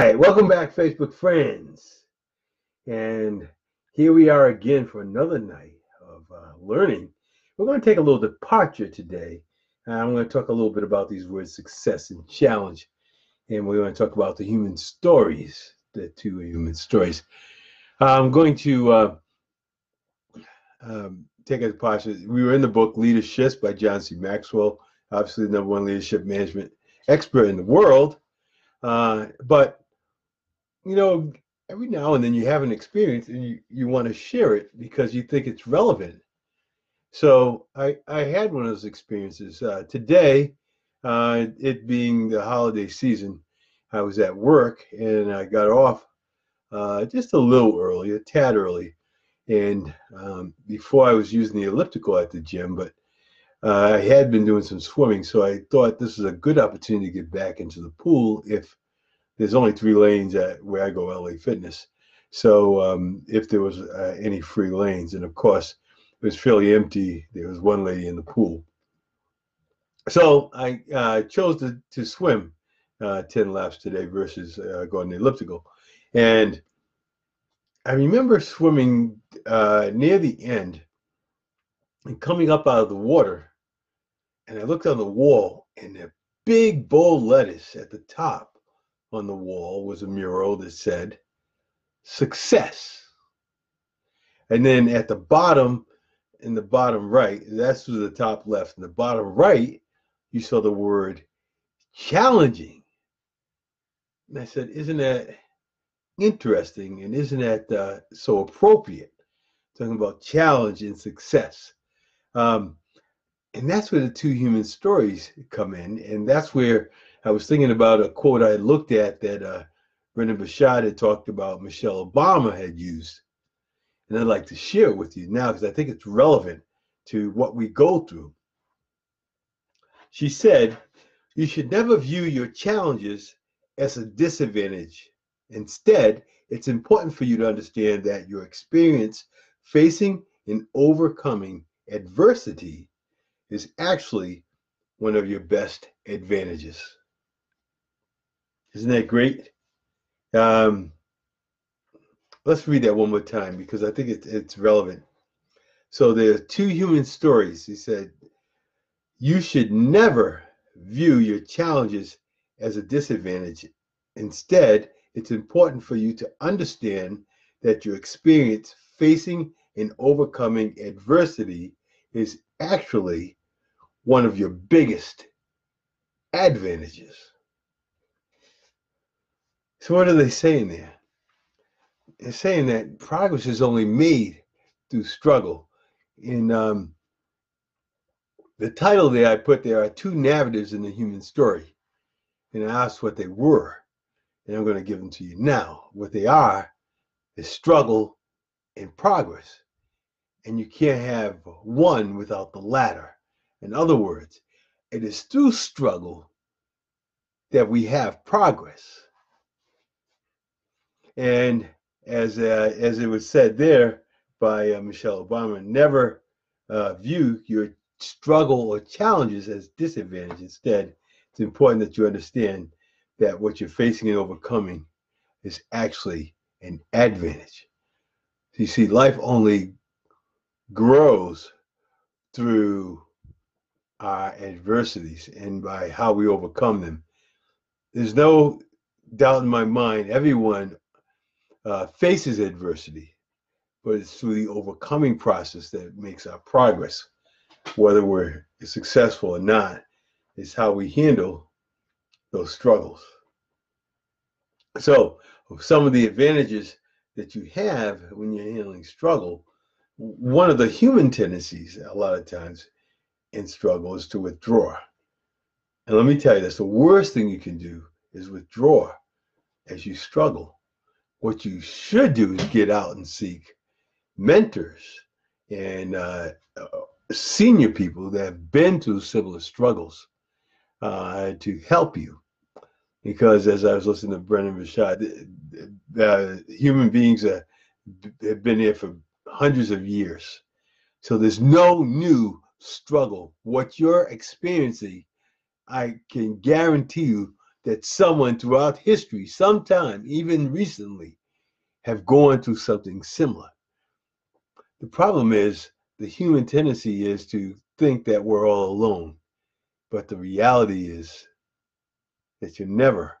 right, welcome back, Facebook friends. And here we are again for another night of uh, learning. We're going to take a little departure today. I'm going to talk a little bit about these words success and challenge. And we're going to talk about the human stories, the two human stories. I'm going to uh, um, take a departure. We were in the book Leadership by John C. Maxwell, obviously the number one leadership management expert in the world. Uh, but you know, every now and then you have an experience and you, you want to share it because you think it's relevant. So I I had one of those experiences uh, today. Uh, it being the holiday season, I was at work and I got off uh, just a little early, a tad early, and um, before I was using the elliptical at the gym, but uh, I had been doing some swimming, so I thought this is a good opportunity to get back into the pool if there's only three lanes at where I go LA Fitness. So um, if there was uh, any free lanes, and of course it was fairly empty, there was one lady in the pool. So I uh, chose to, to swim uh, 10 laps today versus uh, going the elliptical. And I remember swimming uh, near the end and coming up out of the water and I looked on the wall, and a big bold lettuce at the top on the wall was a mural that said success. And then at the bottom, in the bottom right, that's the top left. In the bottom right, you saw the word challenging. And I said, Isn't that interesting? And isn't that uh, so appropriate? Talking about challenge and success. Um, and that's where the two human stories come in. And that's where I was thinking about a quote I looked at that uh, Brendon Burchard had talked about, Michelle Obama had used. And I'd like to share it with you now because I think it's relevant to what we go through. She said, You should never view your challenges as a disadvantage. Instead, it's important for you to understand that your experience facing and overcoming adversity is actually one of your best advantages. Isn't that great? Um, let's read that one more time because I think it, it's relevant. So there are two human stories. He said, You should never view your challenges as a disadvantage. Instead, it's important for you to understand that your experience facing and overcoming adversity is actually one of your biggest advantages. So, what are they saying there? They're saying that progress is only made through struggle. In um, the title there I put there are two narratives in the human story. And I asked what they were. And I'm going to give them to you now. What they are is struggle and progress. And you can't have one without the latter. In other words, it is through struggle that we have progress. And as uh, as it was said there by uh, Michelle Obama, never uh, view your struggle or challenges as disadvantage. Instead, it's important that you understand that what you're facing and overcoming is actually an advantage. You see, life only grows through our adversities and by how we overcome them. There's no doubt in my mind, everyone uh, faces adversity, but it's through the overcoming process that makes our progress. Whether we're successful or not, is how we handle those struggles. So, some of the advantages that you have when you're handling struggle, one of the human tendencies, a lot of times, in struggle is to withdraw. And let me tell you this the worst thing you can do is withdraw as you struggle. What you should do is get out and seek mentors and uh, uh senior people that have been through similar struggles uh, to help you. Because as I was listening to Brendon Burchard, uh, human beings have been here for hundreds of years. So there's no new struggle, what you're experiencing, I can guarantee you that someone throughout history, sometime, even recently, have gone through something similar. The problem is the human tendency is to think that we're all alone. But the reality is that you're never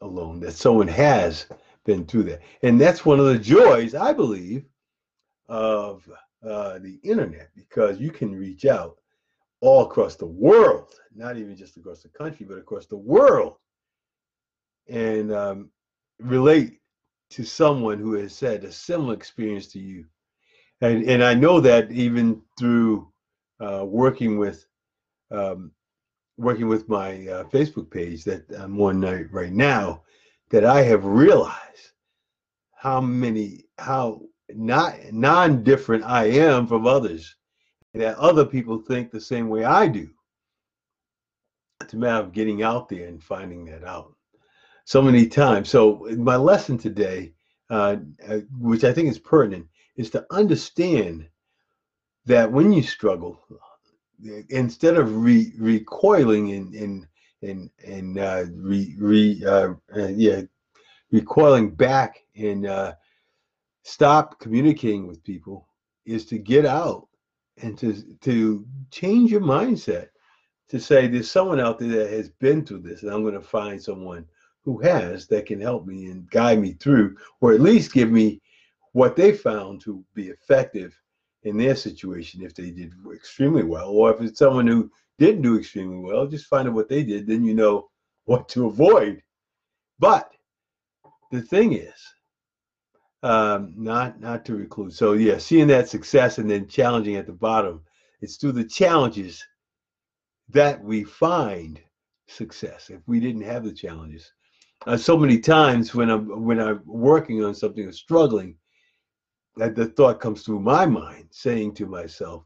alone, that someone has been through that. And that's one of the joys, I believe, of uh, the internet, because you can reach out all across the world, not even just across the country, but across the world, and um, relate to someone who has had a similar experience to you. And, and I know that even through uh, working with um, working with my uh, Facebook page that I'm on right now, that I have realized how many how not non-different I am from others, that other people think the same way I do. It's a matter of getting out there and finding that out. So many times. So my lesson today, uh, uh which I think is pertinent, is to understand that when you struggle, instead of re- recoiling and and and and uh, re, re uh, uh, yeah recoiling back and uh, stop communicating with people is to get out and to to change your mindset to say there's someone out there that has been through this and I'm going to find someone who has that can help me and guide me through or at least give me what they found to be effective in their situation if they did extremely well, or if it's someone who didn't do extremely well, just find out what they did, then you know what to avoid. But the thing is, um, not not to reclude. So yeah, seeing that success and then challenging at the bottom, it's through the challenges that we find success. If we didn't have the challenges, uh, so many times when I'm when I'm working on something or struggling, that the thought comes through my mind saying to myself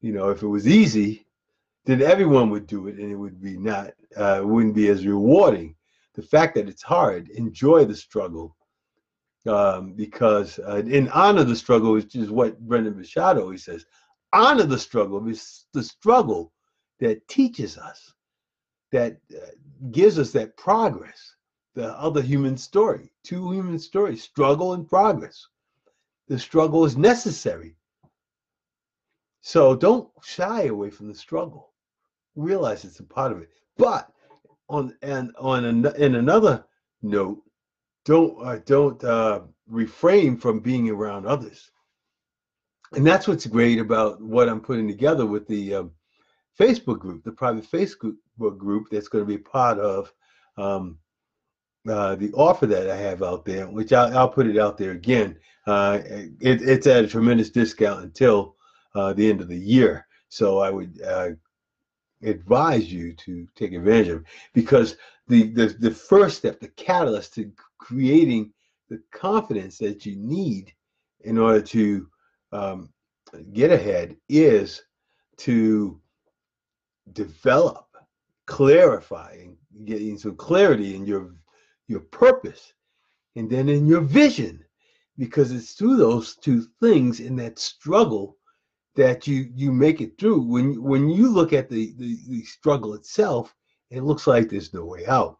you know if it was easy then everyone would do it and it would be not uh, wouldn't be as rewarding the fact that it's hard enjoy the struggle um, because uh, and honor the struggle which is what Brendon Burchard always says honor the struggle it's the struggle that teaches us that uh, gives us that progress the other human story two human stories struggle and progress the struggle is necessary. So don't shy away from the struggle. Realize it's a part of it. But on and on an, in another note, don't uh, don't uh, refrain from being around others. And that's what's great about what I'm putting together with the um, Facebook group, the private Facebook group that's going to be part of um, uh, the offer that I have out there, which I'll, I'll put it out there again. Uh, it, it's at a tremendous discount until uh, the end of the year. So I would uh, advise you to take advantage of because the, the the first step, the catalyst to creating the confidence that you need in order to um, get ahead is to develop, clarify, and getting some clarity in your your purpose, and then in your vision, because it's through those two things in that struggle that you you make it through. When when you look at the, the, the struggle itself, it looks like there's no way out.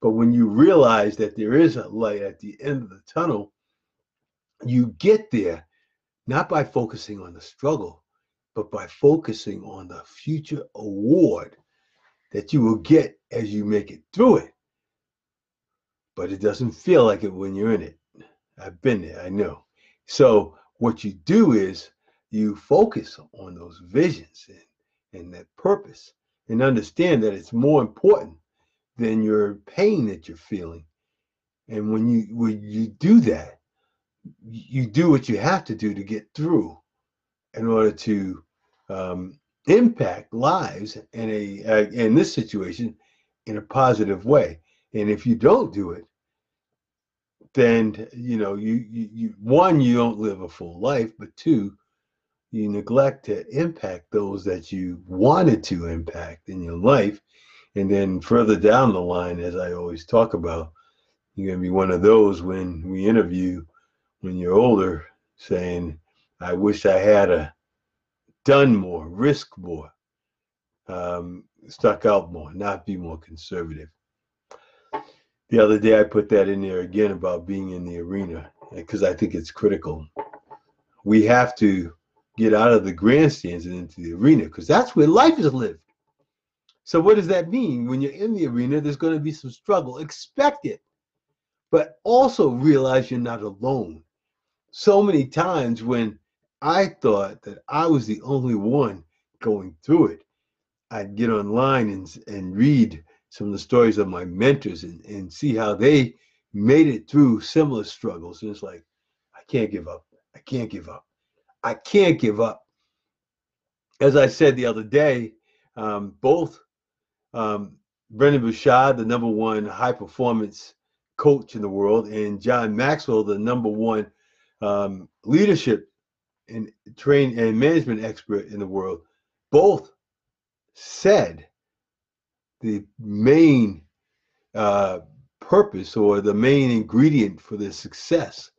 But when you realize that there is a light at the end of the tunnel, you get there not by focusing on the struggle, but by focusing on the future award that you will get as you make it through it but it doesn't feel like it when you're in it. I've been there, I know. So what you do is you focus on those visions and, and that purpose and understand that it's more important than your pain that you're feeling. And when you when you do that, you do what you have to do to get through in order to um, impact lives in a uh, in this situation in a positive way. And if you don't do it, then you know you, you, you one you don't live a full life, but two you neglect to impact those that you wanted to impact in your life, and then further down the line, as I always talk about, you're gonna be one of those when we interview when you're older, saying, "I wish I had a done more, risk more." Um, stuck out more, not be more conservative. the other day I put that in there again about being in the arena because I think it's critical. We have to get out of the grandstands and into the arena because that's where life is lived. So what does that mean? When you're in the arena, there's going to be some struggle. Expect it. But also realize you're not alone. So many times when I thought that I was the only one going through it, I'd get online and, and read some of the stories of my mentors and, and see how they made it through similar struggles. And it's like, I can't give up. I can't give up. I can't give up. As I said the other day, um, both um, Brendon Burchard, the number one high performance coach in the world, and John Maxwell, the number one um, leadership and train and management expert in the world, both said the main uh, purpose or the main ingredient for their success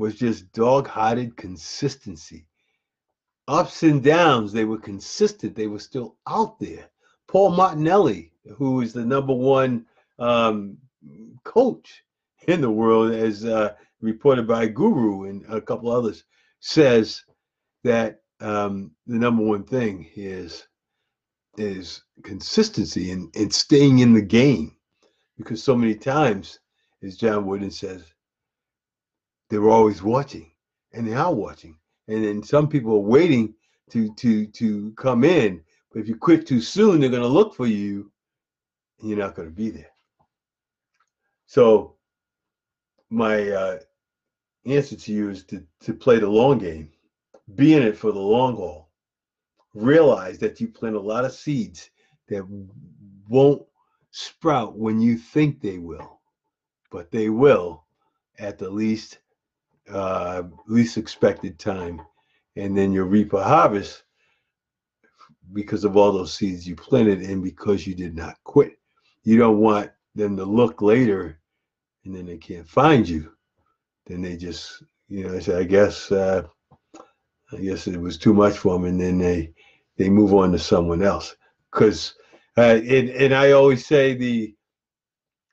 was just dog-hearted consistency. Ups and downs, they were consistent. They were still out there. Paul Martinelli, who is the number one um, coach in the world, as uh, reported by Guru and a couple others, says that um, the number one thing is is consistency and, and staying in the game. Because so many times, as John Wooden says, they're always watching and they are watching. And then some people are waiting to to to come in. But if you quit too soon, they're gonna look for you and you're not gonna be there. So my uh, answer to you is to, to play the long game, be in it for the long haul realize that you plant a lot of seeds that won't sprout when you think they will, but they will at the least uh, least expected time, and then you'll reap a harvest because of all those seeds you planted and because you did not quit. You don't want them to look later and then they can't find you. Then they just, you know, they say, I guess, uh, I guess it was too much for them, and then they they move on to someone else. Because, uh, and, and I always say the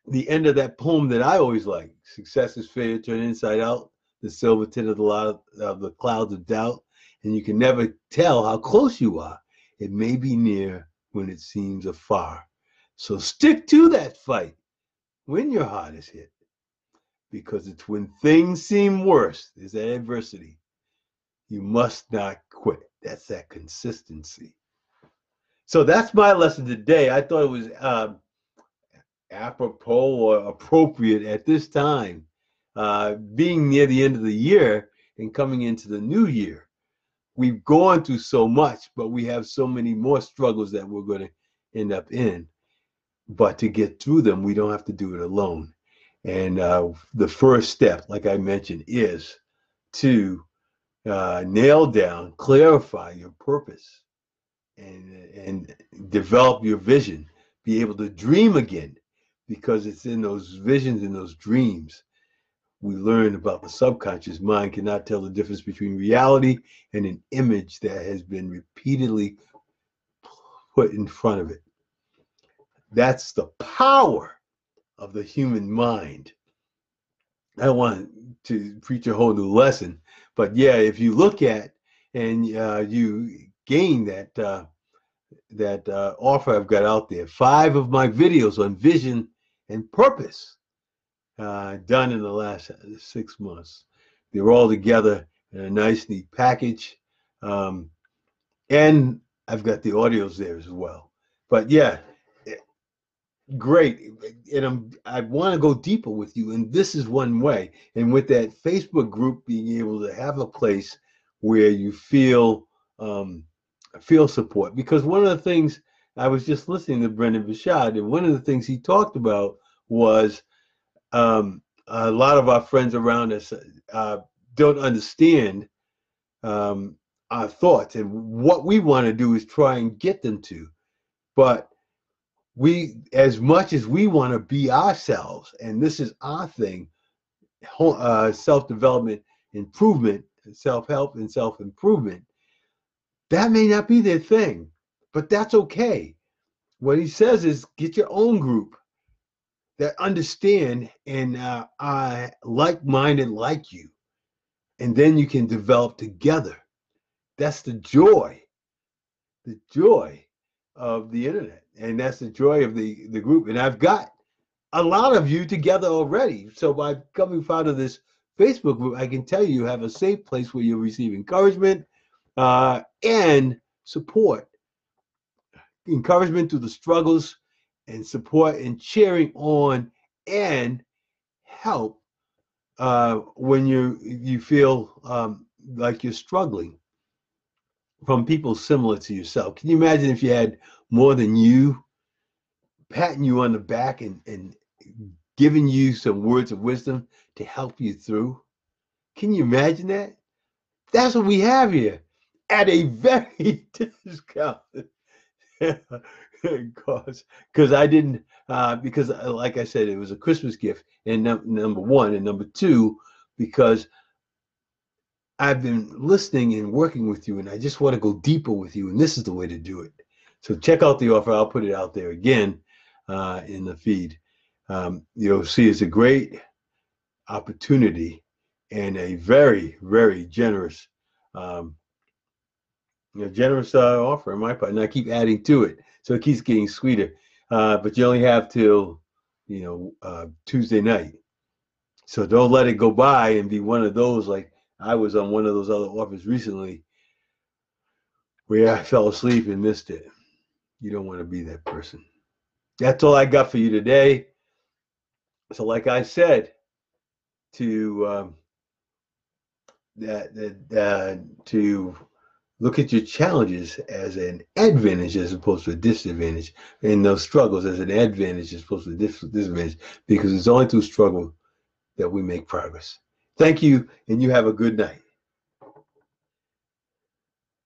the end of that poem that I always like: "Success is failure turned inside out, the silver tint of the, lot of the clouds of doubt, and you can never tell how close you are. It may be near when it seems afar. So stick to that fight when your heart is hit, because it's when things seem worse. is that adversity. You must not quit. That's that consistency. So that's my lesson today. I thought it was uh, apropos or appropriate at this time, uh, being near the end of the year and coming into the new year. We've gone through so much, but we have so many more struggles that we're going to end up in. But to get through them, we don't have to do it alone. And uh, the first step, like I mentioned, is to uh, nail down, clarify your purpose, and and develop your vision. Be able to dream again, because it's in those visions and those dreams we learn about the subconscious mind cannot tell the difference between reality and an image that has been repeatedly put in front of it. That's the power of the human mind. I want to preach a whole new lesson, but yeah, if you look at and uh, you gain that uh, that uh, offer I've got out there, five of my videos on vision and purpose uh, done in the last six months. They're all together in a nice, neat package, um, and I've got the audios there as well. But yeah, great and i'm i want to go deeper with you and this is one way and with that facebook group being able to have a place where you feel um feel support because one of the things i was just listening to Brendon burchard and one of the things he talked about was um a lot of our friends around us uh, don't understand um our thoughts and what we want to do is try and get them to. But we as much as we want to be ourselves and this is our thing uh, self-development improvement self-help and self-improvement that may not be their thing but that's okay. What he says is get your own group that understand and uh, are like-minded like you, and then you can develop together. That's the joy, the joy of the internet, and that's the joy of the the group. And I've got a lot of you together already. So by coming part of this Facebook group, I can tell you, you have a safe place where you'll receive encouragement uh, and support. Encouragement through the struggles and support and cheering on and help uh, when you you feel um, like you're struggling from people similar to yourself. Can you imagine if you had more than you patting you on the back and, and giving you some words of wisdom to help you through? Can you imagine that? That's what we have here at a very discounted cost. Because I didn't, uh, because uh, like I said, it was a Christmas gift, and num- number one, and number two, because I've been listening and working with you, and I just want to go deeper with you, and this is the way to do it. So check out the offer. I'll put it out there again uh, in the feed. Um, you'll see it's a great opportunity and a very, very generous, um, know, generous uh, offer on my part. And I keep adding to it, so it keeps getting sweeter. Uh, but you only have till, you know, uh, Tuesday night. So don't let it go by and be one of those like I was on one of those other offers recently where I fell asleep and missed it. You don't want to be that person. That's all I got for you today. So, like I said, to um, that, that uh, to look at your challenges as an advantage as opposed to a disadvantage, and those struggles as an advantage as opposed to a disadvantage, because it's only through struggle that we make progress. Thank you, and you have a good night.